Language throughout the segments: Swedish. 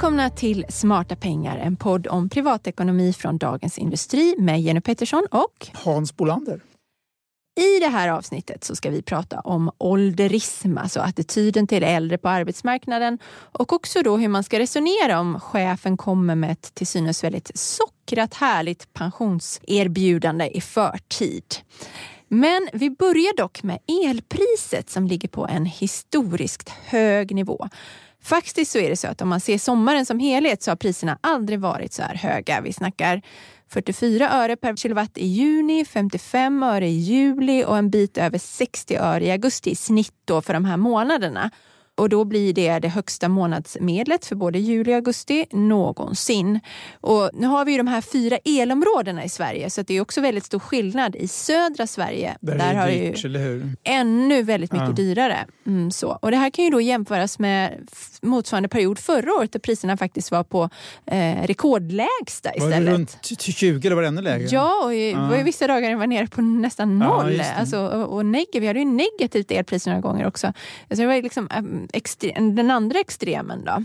Välkomna till Smarta pengar, en podd om privatekonomi från Dagens Industri med Jenny Pettersson och Hans Bolander. I det här avsnittet så ska vi prata om ålderism, alltså attityden till äldre på arbetsmarknaden och också då hur man ska resonera om chefen kommer med ett till synes väldigt sockrat härligt pensionserbjudande i förtid. Men vi börjar dock med elpriset som ligger på en historiskt hög nivå. Faktiskt så är det så att om man ser sommaren som helhet så har priserna aldrig varit så här höga. Vi snackar 44 öre per kilowatt i juni, 55 öre i juli och en bit över 60 öre i augusti i snitt då för de här månaderna. Och då blir det det högsta månadsmedlet för både juli och augusti någonsin. Och nu har vi ju de här fyra elområdena i Sverige så det är också väldigt stor skillnad. I södra Sverige Där, där är har det det ju ännu väldigt mycket Ja. dyrare. Mm, så. Och det här kan ju då jämföras med motsvarande period förra året där priserna faktiskt var på eh, rekordlägsta Var det istället. runt t- 20 eller var det ännu lägre? Ja, och i, Ja. var ju vissa dagar var nere på nästan Ja, noll. det. alltså, och, och neg- vi hade ju negativt elpris några gånger också. Alltså det var liksom äm, extre- den andra extremen. Då.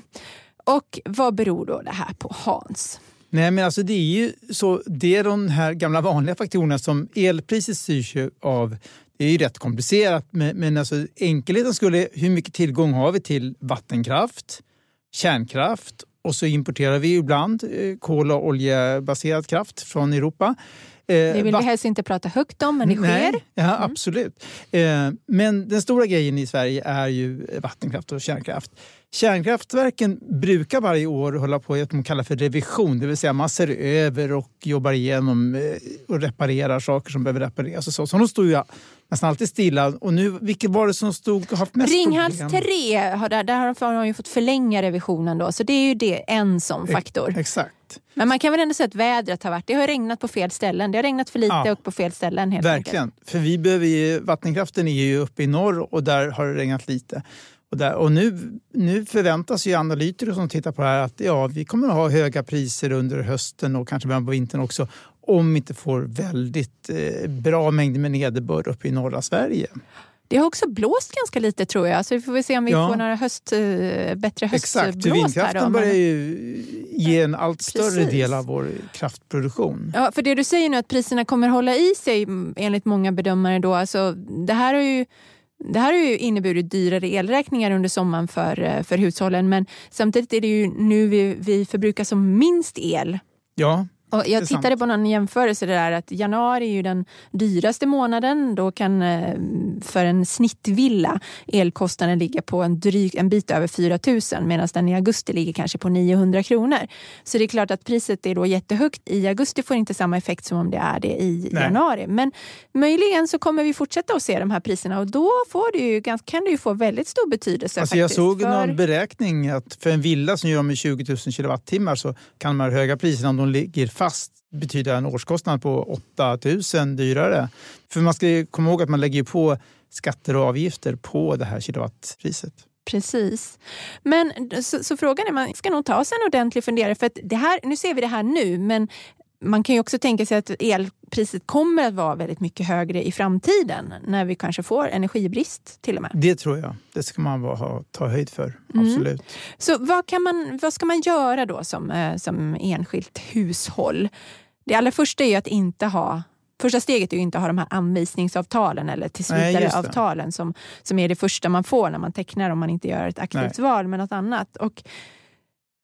Och vad beror då det här på Hans? Nej, men alltså det är ju så, det är de här gamla vanliga faktorerna som elpriset styrs ju av. Det är ju rätt komplicerat, men, men alltså enkelheten skulle, hur mycket tillgång har vi till vattenkraft, kärnkraft och så importerar vi ibland eh, kol och oljebaserad kraft från Europa. Eh, Det vill vi helst inte prata högt om, men det sker. Nej, ja, absolut. Eh, men den stora grejen i Sverige är ju vattenkraft och kärnkraft. Kärnkraftverken brukar varje år hålla på i det de kallar för revision, det vill säga man ser över och jobbar igenom eh, och reparerar saker som behöver repareras. Och så. så de står ju nästan alltid stilla. Och nu, vilket var det som stod haft mest Ringhals problem? 3, har, där, där har de ju fått förlänga revisionen då, så det är ju det, en sån faktor. Exakt. Men man kan väl ändå säga att vädret har varit, det har regnat på fel ställen. Det har regnat för lite Ja. och på fel ställen helt Verkligen. enkelt. För vi behöver ju, vattenkraften är ju uppe i norr och där har det regnat lite. Och, där, och nu, nu förväntas ju analytiker som tittar på det här att ja, vi kommer att ha höga priser under hösten och kanske början på vintern också om vi inte får väldigt eh, bra mängder med nederbörd uppe i norra Sverige. Det har också blåst ganska lite tror jag, så vi får väl se om vi Ja. får några höst, eh, bättre Exakt, höstblåst här. vindkraften börjar ju ge en allt större Precis. del av vår kraftproduktion. ja, för det du säger nu att priserna kommer hålla i sig mm, enligt många bedömare då, alltså, det här har ju det här har ju inneburit dyrare elräkningar under sommaren för, eh, för hushållen men samtidigt är det ju nu vi, vi förbrukar som minst el Ja, Och jag tittade sant. på någon jämförelse där att januari är ju den dyraste månaden. Då kan eh, för en snittvilla elkostnaden ligga på en, dryg, en bit över 4 000 medan den i augusti ligger kanske på 900 kronor. Så det är klart att priset är då jättehögt. I augusti får inte samma effekt som om det är det i Nej. januari. Men möjligen så kommer vi fortsätta att se de här priserna och då får det ju, kan det ju få väldigt stor betydelse. Alltså jag såg för- någon beräkning att för en villa som gör med 20 000 kilowattimmar så kan de här höga priserna, om de ligger fast, betyda en årskostnad på 8 000 dyrare. För man ska komma ihåg att man lägger på skatter och avgifter på det här kilowattpriset. Precis. Men så, så frågan är, man ska nog ta sig en ordentlig funderare. För att det här, nu ser vi det här nu, men man kan ju också tänka sig att elpriset kommer att vara väldigt mycket högre i framtiden när vi kanske får energibrist till och med. Det tror jag. Det ska man bara ha, ta höjd för. Mm. Absolut. Så vad, kan man, vad ska man göra då som, eh, som enskilt hushåll? Det allra första är ju att inte ha Första steget är ju inte att ha de här anvisningsavtalen eller Nej, tillsvidareavtalen som, som är det första man får när man tecknar om man inte gör ett aktivt val med något annat. Och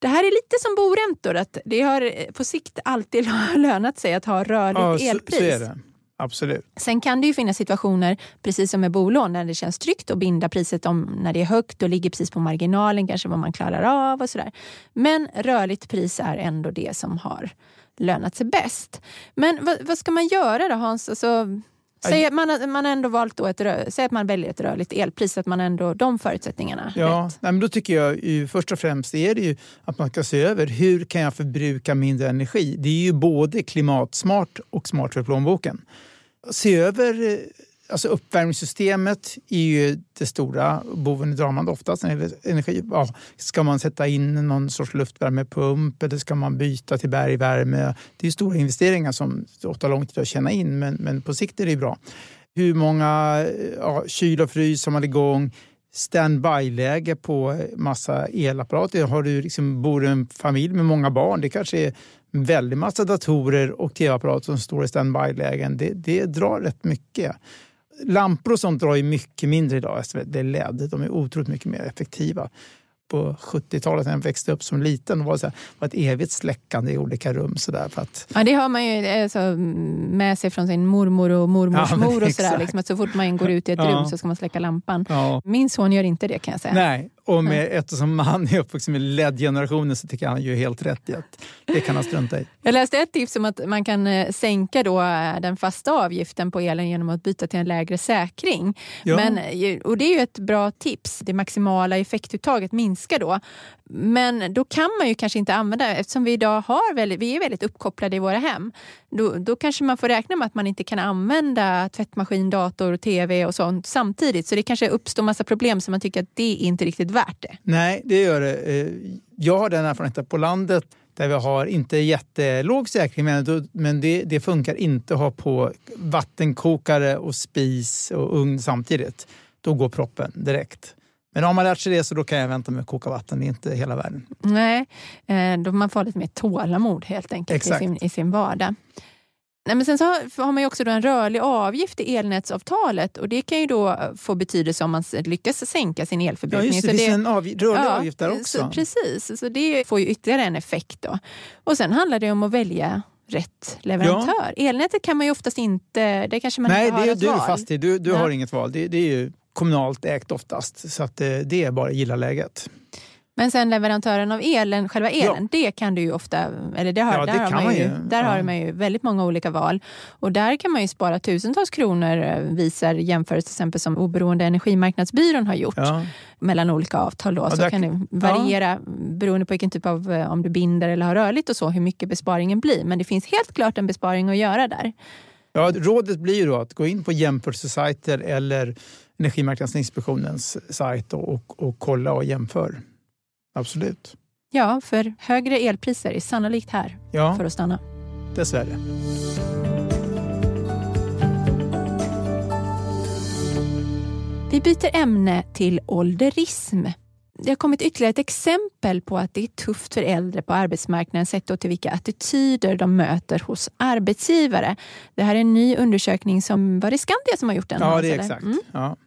det här är lite som boräntor, att det har eh, på sikt alltid lönat sig att ha rörligt Ja, så, elpris. så är det. Absolut. Sen kan det ju finnas situationer, precis som med bolån, där det känns tryggt att binda priset om när det är högt och ligger precis på marginalen, kanske vad man klarar av och sådär. Men rörligt pris är ändå det som har lönat sig bäst. Men vad, vad ska man göra då Hans? Alltså, säg att man, har- man ändå valt då ett, rö- säg att man väljer ett rörligt elpris, att man ändå de förutsättningarna Ja, rätt. nej, men då tycker jag ju, först och främst är det ju att man ska se över hur kan jag förbruka mindre energi. Det är ju både klimatsmart och smart för plånboken. Se över, eh, alltså uppvärmningssystemet är ju det stora boven i dramat oftast energi. Ja, ska man sätta in någon sorts luftvärmepump eller ska man byta till bergvärme? Det är stora investeringar som tar lång tid att tjäna in men, men på sikt är det bra. Hur många ja, kyl och frys har man igång? standby-läge på massa elapparater. Har du liksom, bor i en familj med många barn, det kanske är en väldig massa datorer och tv-apparater som står i standby-lägen. Det, det drar rätt mycket. Lampor och sånt drar ju mycket mindre idag. Det är LED, de är otroligt mycket mer effektiva på 70-talet när jag växte upp som liten. var det, så här, var ett evigt släckande i olika rum. Så där, för att... Ja, det har man ju alltså, med sig från sin mormor och mormors ja, mor. Och så, där, liksom, att så fort man går ut i ett ja. rum så ska man släcka lampan. Ja. Min son gör inte det kan jag säga. Nej, och med, eftersom han är uppvuxen med LED-generationen så tycker jag han gör helt rätt i att det kan han strunta i. Jag läste ett tips om att man kan eh, sänka då eh, den fasta avgiften på elen genom att byta till en lägre säkring. Ja. Men, eh, och det är ju ett bra tips. Det maximala effektuttaget minskar då. Men då kan man ju kanske inte använda, eftersom vi idag har väldigt, vi är väldigt uppkopplade i våra hem, då, då kanske man får räkna med att man inte kan använda tvättmaskin, dator, tv och sånt samtidigt. Så det kanske uppstår massa problem som man tycker att det är inte riktigt värt det. Nej, det gör det. Eh, jag har den erfarenheten på landet där vi har inte jättelåg säkring men det, det funkar inte att ha på vattenkokare och spis och ugn samtidigt. Då går proppen direkt. Men har man lärt sig det så då kan jag vänta med att koka vatten. Det är inte hela världen. Nej, eh, då man får lite mer tålamod helt enkelt i sin, i sin vardag. Nej, men sen så har man också då en rörlig avgift i elnätsavtalet och det kan ju då få betydelse om man lyckas sänka sin elförbrukning. Ja, just det, det finns en av, rörlig ja, avgift där också. Så, precis, så det får ju ytterligare en effekt. Då. Och sen handlar det om att välja rätt leverantör. Ja. Elnätet kan man ju oftast inte, det kanske man Nej, inte har det, ett du val. är fast i, du, du ja. har inget val. Det, det är ju kommunalt ägt oftast. Så att eh, det är bara att gilla läget. Men sen leverantören av elen, själva elen, ja. det kan du ju ofta, eller det har, ja, där, har man, man ju, där ja. har man ju väldigt många olika val. Och där kan man ju spara tusentals kronor, eh, visar jämförelse till exempel som Oberoende Energimarknadsbyrån har gjort mellan olika avtal. Då. så där, kan det variera beroende på vilken typ av, eh, om du binder eller har rörligt och så, hur mycket besparingen blir. Men det finns helt klart en besparing att göra där. Ja, rådet blir ju då att gå in på jämförelsesajter eller Energimarknadsinspektionens sajt och, och kolla och jämför. Absolut. Ja, för högre elpriser är sannolikt här ja, för att stanna. Dessvärre. Vi byter ämne till ålderism. Det har kommit ytterligare ett exempel på att det är tufft för äldre på arbetsmarknaden sett till vilka attityder de möter hos arbetsgivare. Det här är en ny undersökning som, var det Skandia som har gjort den? Ja, det är exakt. Mm. Ja.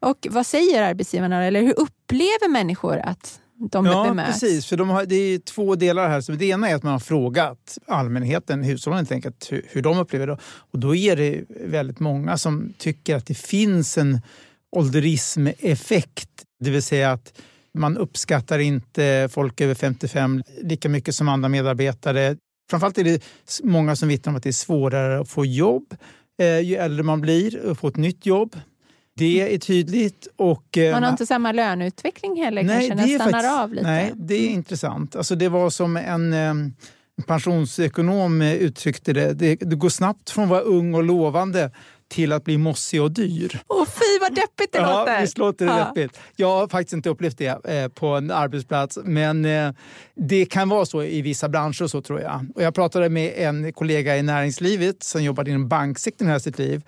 Och vad säger arbetsgivarna eller hur upplever människor att de ja, bemöts? precis. För de har, det är två delar här. Så det ena är att man har frågat allmänheten, hushållen helt enkelt, hur, hur de upplever det. Och då är det väldigt många som tycker att det finns en ålderismeffekt. Det vill säga att man uppskattar inte folk över 55 lika mycket som andra medarbetare. Framförallt är det många som vittnar om att det är svårare att få jobb eh, ju äldre man blir och få ett nytt jobb. Det är tydligt. Och, eh, man har inte samma löneutveckling heller nej, kanske, den stannar faktiskt, av lite. Nej, det är intressant. Alltså, det var som en, eh, en pensionsekonom uttryckte det. det. Det går snabbt från att vara ung och lovande till att bli mossig och dyr. Åh fy vad deppigt det ja, låter! Visst låter det ja. deppigt. Jag har faktiskt inte upplevt det eh, på en arbetsplats men eh, det kan vara så i vissa branscher så tror jag. Och jag pratade med en kollega i näringslivet som jobbade inom banksektorn hela sitt liv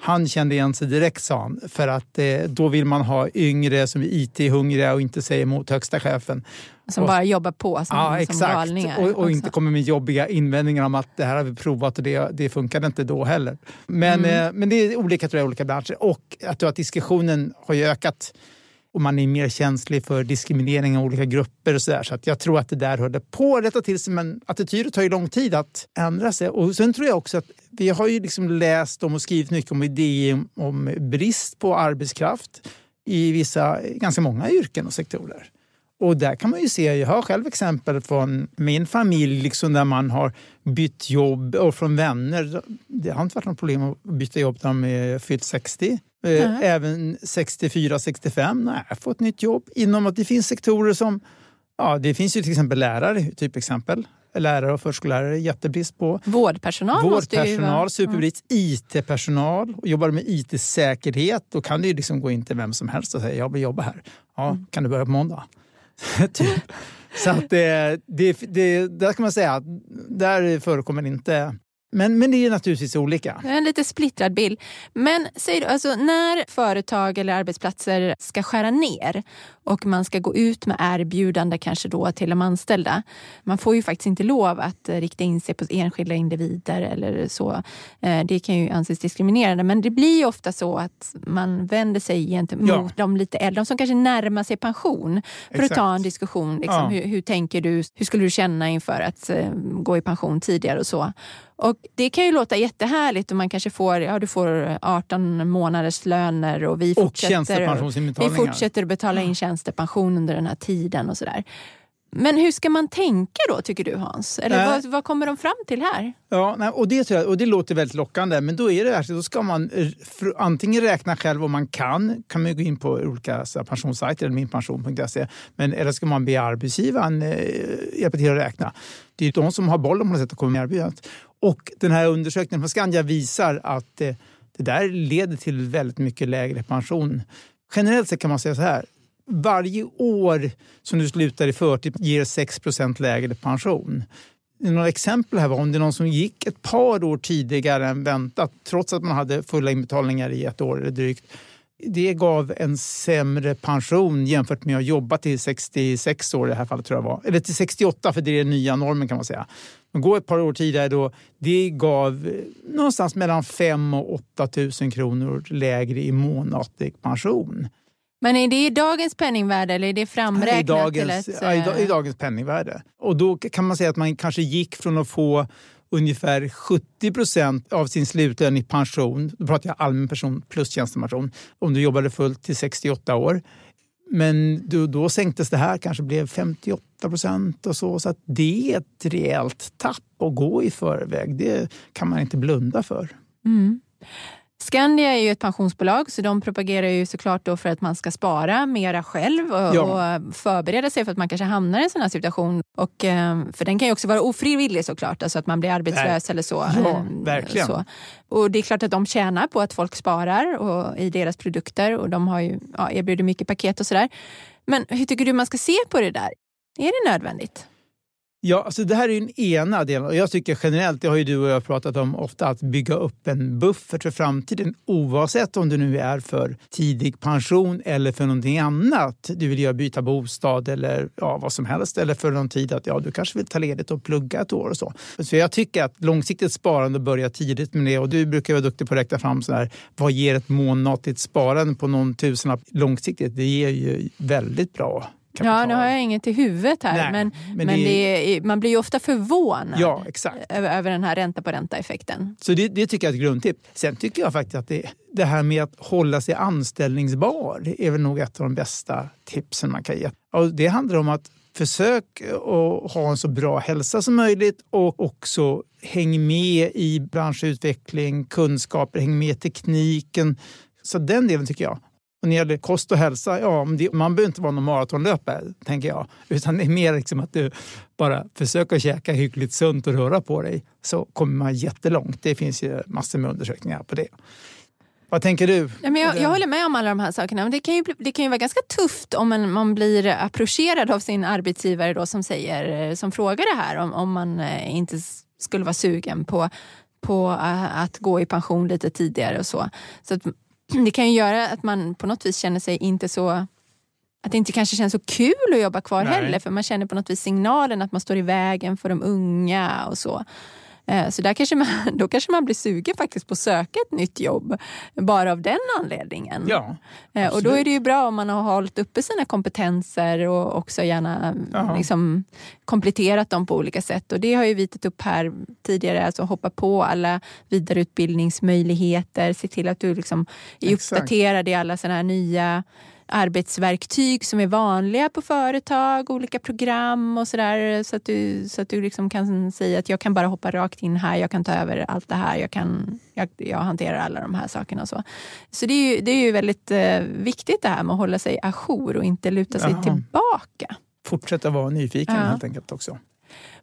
han kände igen sig direkt, sa han, för att eh, då vill man ha yngre som är IT-hungriga och inte säger emot högsta chefen. Som och, bara jobbar på som, ja, som exakt. galningar. Och, och inte kommer med jobbiga invändningar om att det här har vi provat och det, det funkade inte då heller. Men, mm. eh, men det är olika tror jag, olika branscher. Och att, att diskussionen har ju ökat och man är mer känslig för diskriminering av olika grupper och så där. Så att jag tror att det där hörde på att rätta till sig, men attityder tar ju lång tid att ändra sig. Och sen tror jag också att vi har ju liksom läst om och skrivit mycket om idéer om brist på arbetskraft i vissa, ganska många yrken och sektorer. Och där kan man ju se, jag har själv exempel från min familj liksom där man har bytt jobb och från vänner. Det har inte varit något problem att byta jobb när de är fyllt 60. Mm. Även 64-65, nej, jag får ett nytt jobb. Inom att det finns sektorer som, ja det finns ju till exempel lärare, typ exempel. Lärare och förskollärare, jättebrist på. Vårdpersonal Vårdpersonal, måste ju superbrist. IT-personal, jobbar med IT-säkerhet. Då kan du liksom gå in till vem som helst och säga jag vill jobba här. Ja, mm. kan du börja på måndag? typ. Så att det, det, det, där kan man säga att där förekommer inte Men, men det är naturligtvis olika. En lite splittrad bild. Men säg då, alltså, när företag eller arbetsplatser ska skära ner och man ska gå ut med erbjudande kanske då till de anställda. Man får ju faktiskt inte lov att rikta in sig på enskilda individer eller så. Eh, det kan ju anses diskriminerande men det blir ju ofta så att man vänder sig gentemot ja. de lite äldre, de som kanske närmar sig pension för Exakt. att ta en diskussion. Liksom, ja. hur, hur tänker du? Hur skulle du känna inför att uh, gå i pension tidigare och så? Och det kan ju låta jättehärligt och man kanske får, ja, du får 18 månaders löner och vi fortsätter, vi fortsätter att betala in tjänstepension under den här tiden och sådär. Men hur ska man tänka då, tycker du Hans? Eller vad, vad, kommer de fram till här? Ja, nej, och, det, och det låter väldigt lockande, men då är det här, då ska man antingen räkna själv om man kan, kan man gå in på olika pensionssajter eller minpension.se, men eller ska man be arbetsgivaren eh, hjälpa till att räkna. Det är de som har bollen på något sätt att komma med erbjudandet. Och den här undersökningen från Skandia visar att eh, det där leder till väldigt mycket lägre pension. Generellt sett kan man säga så här, varje år som du slutar i förtid ger 6% lägre pension. Några exempel här var om det är någon som gick ett par år tidigare än väntat trots att man hade fulla inbetalningar i ett år eller drygt. Det gav en sämre pension jämfört med att jobba till 66 år i det här fallet tror jag var. Eller till 68 för det är den nya normen kan man säga. Gå ett par år tidigare då, det gav någonstans mellan 5 och 8 000 kronor lägre i månatlig pension. Men är det i dagens penningvärde eller är det framräknat? I dagens, ett, ja, i, i dagens penningvärde. Och då kan man säga att man kanske gick från att få ungefär 70 procent av sin slutlön i pension, då pratar jag allmän pension plus tjänstepension, om du jobbade fullt till 68 år. Men då, då sänktes det här, kanske blev 58 procent och så. Så att det är ett rejält tapp att gå i förväg. Det kan man inte blunda för. Mm. Skandia är ju ett pensionsbolag så de propagerar ju såklart då för att man ska spara mera själv och, ja. och förbereda sig för att man kanske hamnar i en sån här situation. Och, eh, för den kan ju också vara ofrivillig såklart, alltså att man blir arbetslös Nej. eller så. Ja, eh, verkligen. Så. Och det är klart att de tjänar på att folk sparar och, i deras produkter och de har ju ja, erbjuder mycket paket och sådär. Men hur tycker du man ska se på det där? Är det nödvändigt? Ja, alltså det här är den ena delen. Och jag tycker generellt, det har ju du och jag pratat om ofta, att bygga upp en buffert för framtiden oavsett om det nu är för tidig pension eller för någonting annat. Du vill ju byta bostad eller ja, vad som helst. Eller för någon tid att ja, du kanske vill ta ledigt och plugga ett år och så. Så jag tycker att långsiktigt sparande börjar tidigt med det. Och du brukar vara duktig på att räkna fram så här, vad ger ett månatligt sparande på någon tusenlapp långsiktigt? Det ger ju väldigt bra Kapital. Ja, nu har jag inget i huvudet här, Nej, men, men, men det är, man blir ju ofta förvånad ja. Över, över den här ränta på ränta-effekten. Så det, det, tycker jag är ett grundtips. Sen tycker jag faktiskt att det, det här med att hålla sig anställningsbar det är väl nog ett av de bästa tipsen man kan ge. Och det handlar om att försök att ha en så bra hälsa som möjligt och också häng med i branschutveckling, kunskaper, häng med i tekniken. Så den delen tycker jag. När det gäller kost och hälsa, ja, man behöver inte vara någon maratonlöpare, tänker jag. Utan det är mer liksom att du bara försöker käka hyggligt sunt och röra på dig så kommer man jättelångt. Det finns ju massor med undersökningar på det. Vad tänker du? Ja, men jag, jag håller med om alla de här sakerna. Men det, kan ju, det kan ju vara ganska tufft om man, man blir approcherad av sin arbetsgivare då som, säger, som frågar det här. Om, om man eh, inte skulle vara sugen på, på eh, att gå i pension lite tidigare och så. så att det kan ju göra att man på något vis känner sig inte så att det inte kanske känns så kul att jobba kvar Nej. heller för man känner på något vis signalen att man står i vägen för de unga och så. Eh, så där kanske man, då kanske man blir sugen faktiskt på att söka ett nytt jobb bara av den anledningen. Ja, absolut. Eh, och då är det ju bra om man har hållit uppe sina kompetenser och också gärna liksom, kompletterat dem på olika sätt. Och det har ju vi tagit upp här tidigare, alltså hoppa på alla vidareutbildningsmöjligheter, se till att du liksom är uppdaterad i alla sådana här nya arbetsverktyg som är vanliga på företag, olika program och sådär. Så att du, så att du liksom kan säga att jag kan bara hoppa rakt in här, jag kan ta över allt det här, jag, kan, jag, jag hanterar alla de här sakerna. Och så så det är ju, det är ju väldigt eh, viktigt det här med att hålla sig ajour och inte luta sig Jaha. tillbaka. Fortsätta vara nyfiken ja. helt enkelt också.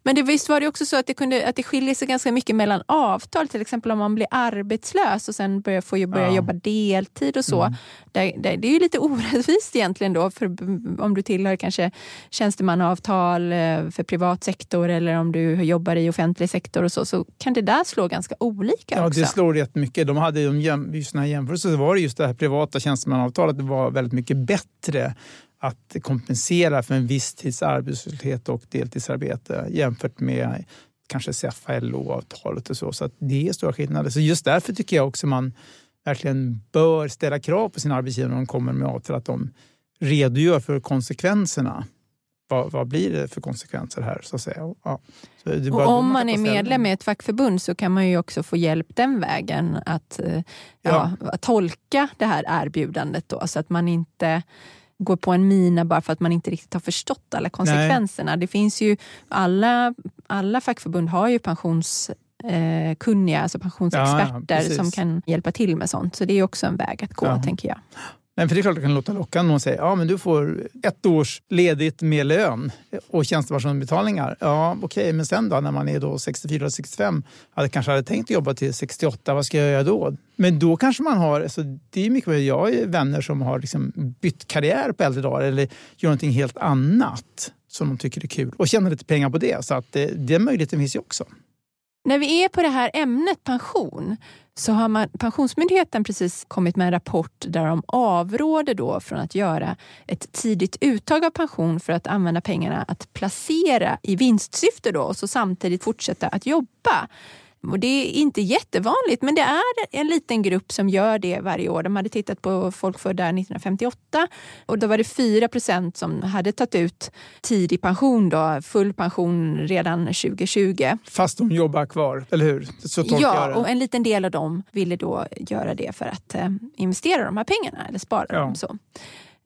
Men det, visst var det också så att det, kunde, att det skiljer sig ganska mycket mellan avtal. Till exempel om man blir arbetslös och sen börjar, får börja ja. jobba deltid och så. Mm. Det, det, det, är ju lite orättvist egentligen då. För om du tillhör kanske tjänstemannaavtal eh, för privat sektor eller om du jobbar i offentlig sektor och så, så kan det där slå ganska olika ja, också. det slår rätt mycket. De hade ju just när jämförelser så var det just det här privata tjänstemannaavtalet det var väldigt mycket bättre att kompensera för en viss tids arbetslöshet och deltidsarbete jämfört med kanske CEFA, LO-avtalet och så. Så det är stora skillnader. Så just därför tycker jag också man verkligen bör ställa krav på sina arbetsgivare när de kommer med avtal att de redogör för konsekvenserna. Vad, vad blir det för konsekvenser här? så att säga? Ja. Så och om man är medlem i ett fackförbund så kan man ju också få hjälp den vägen att, eh, ja, ja. tolka det här erbjudandet då, så att man inte går på en mina bara för att man inte riktigt har förstått alla konsekvenserna. Nej. Det finns ju, alla, alla fackförbund har ju pensionskunniga, eh, alltså pensionsexperter ja, ja, som kan hjälpa till med sånt. Så det är också en väg att gå, ja. tänker jag. Nej, för det är klart det kan låta lockande om man säger ja, du får ett års ledigt med lön och tjänstepensionsbetalningar. Ja, okej, okay, men sen då när man är då 64-65, hade kanske hade tänkt jobba till 68, vad ska jag göra då? Men då kanske man har, alltså, det är mycket, jag har vänner som har liksom bytt karriär på äldre dagar eller gör någonting helt annat som de tycker är kul och tjänar lite pengar på det. Så att eh, den möjligheten finns ju också. När vi är på det här ämnet pension så har man, Pensionsmyndigheten precis kommit med en rapport där de avråder då från att göra ett tidigt uttag av pension för att använda pengarna att placera i vinstsyfte då, och så samtidigt fortsätta att jobba. Och det är inte jättevanligt, men det är en liten grupp som gör det varje år. De hade tittat på folk födda 1958 och då var det 4 procent som hade tagit ut tidig pension, då, full pension redan 2020. Fast de jobbar kvar, eller hur? Så ja, och en liten del av dem ville då göra det för att eh, investera de här pengarna eller spara ja. dem. Så.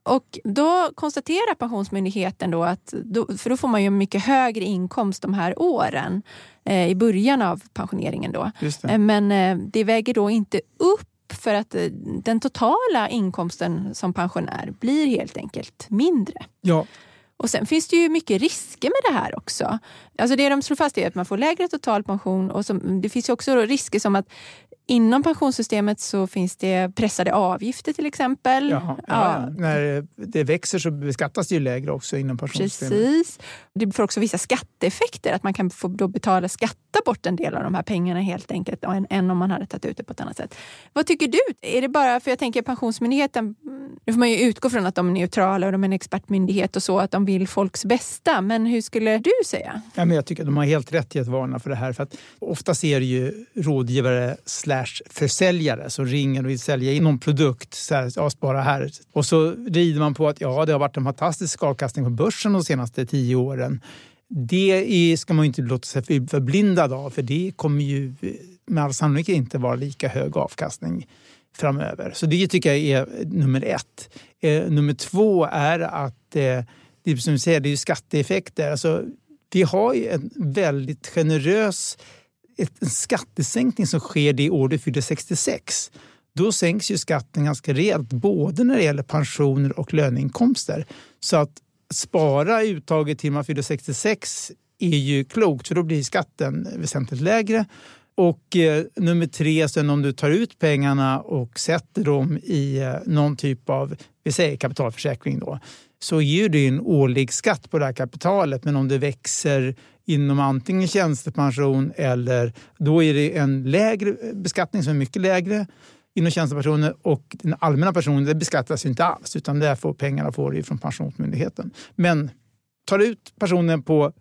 Och då konstaterar Pensionsmyndigheten då att, då, för då får man ju mycket högre inkomst de här åren eh, i början av pensioneringen. Då. Eh, men eh, det väger då inte upp för att eh, den totala inkomsten som pensionär blir helt enkelt mindre. Ja. Och sen finns det ju mycket risker med det här också. Alltså det de slår fast är att man får lägre total pension och som, det finns också risker som att Inom pensionssystemet så finns det pressade avgifter till exempel. Ja, ja, ja. När det växer så beskattas det ju lägre också inom pensionssystemet. Precis. Det får också vissa skatteeffekter, att man kan få då betala skatta bort en del av de här pengarna helt enkelt, än, om man hade tagit ut det på ett annat sätt. Vad tycker du? Är det bara, för jag tänker Pensionsmyndigheten, nu får man ju utgå från att de är neutrala och de är en expertmyndighet och så, att de vill folks bästa. Men hur skulle du säga? Ja, men jag tycker att de har helt rätt i att varna för det här. För att ofta ser ju rådgivare slash försäljare som ringer och vill sälja in någon produkt. Så här, ja, spara här. Och så rider man på att ja, det har varit en fantastisk avkastning på börsen de senaste tio åren. Det är, ska man inte låta sig förblindad av för det kommer ju eh, med all sannolikhet inte vara lika hög avkastning framöver. Så det tycker jag är nummer ett. Eh, nummer två är att eh, det, som säger, det är skatteeffekter. Alltså, vi har ju en väldigt generös en skattesänkning som sker det år du fyller 66. Då sänks ju skatten ganska rejält både när det gäller pensioner och löneinkomster. Så att spara uttaget till man fyller 66 är ju klokt för då blir skatten väsentligt lägre. Och eh, nummer tre, sen om du tar ut pengarna och sätter dem i eh, någon typ av vi säger kapitalförsäkring då, så ger det en årlig skatt på det här kapitalet. Men om det växer inom antingen tjänstepension eller då är det en lägre beskattning som är mycket lägre inom tjänstepensioner och den allmänna pensionen det beskattas inte alls utan där får pengarna får det från Pensionsmyndigheten. Men tar du ut personen på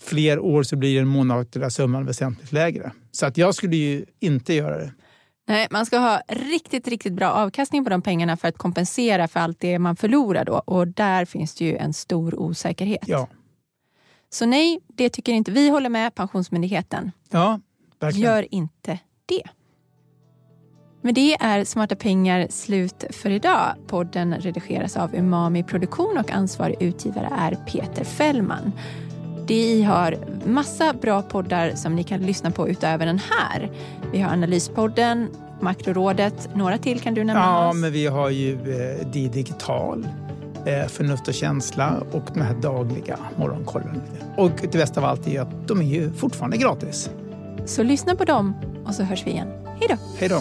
fler år så blir den månatliga summan väsentligt lägre. Så att jag skulle ju inte göra det. Nej, man ska ha riktigt, riktigt bra avkastning på de pengarna för att kompensera för allt det man förlorar då. Och där finns det ju en stor osäkerhet. Ja. Så nej, det tycker inte vi. håller med Pensionsmyndigheten. Ja, verkligen. Gör inte det. Med det är Smarta pengar slut för idag. Podden redigeras av Umami Produktion och ansvarig utgivare är Peter Fällman. DI har massa bra poddar som ni kan lyssna på utöver den här. Vi har Analyspodden, Makrorådet, några till kan du nämna? Ja, men vi har ju eh, DI Digital Förnuft och känsla och de här dagliga morgonkollen. Och det bästa av allt är att de är ju fortfarande gratis. Så lyssna på dem och så hörs vi igen. Hej då! Hej då!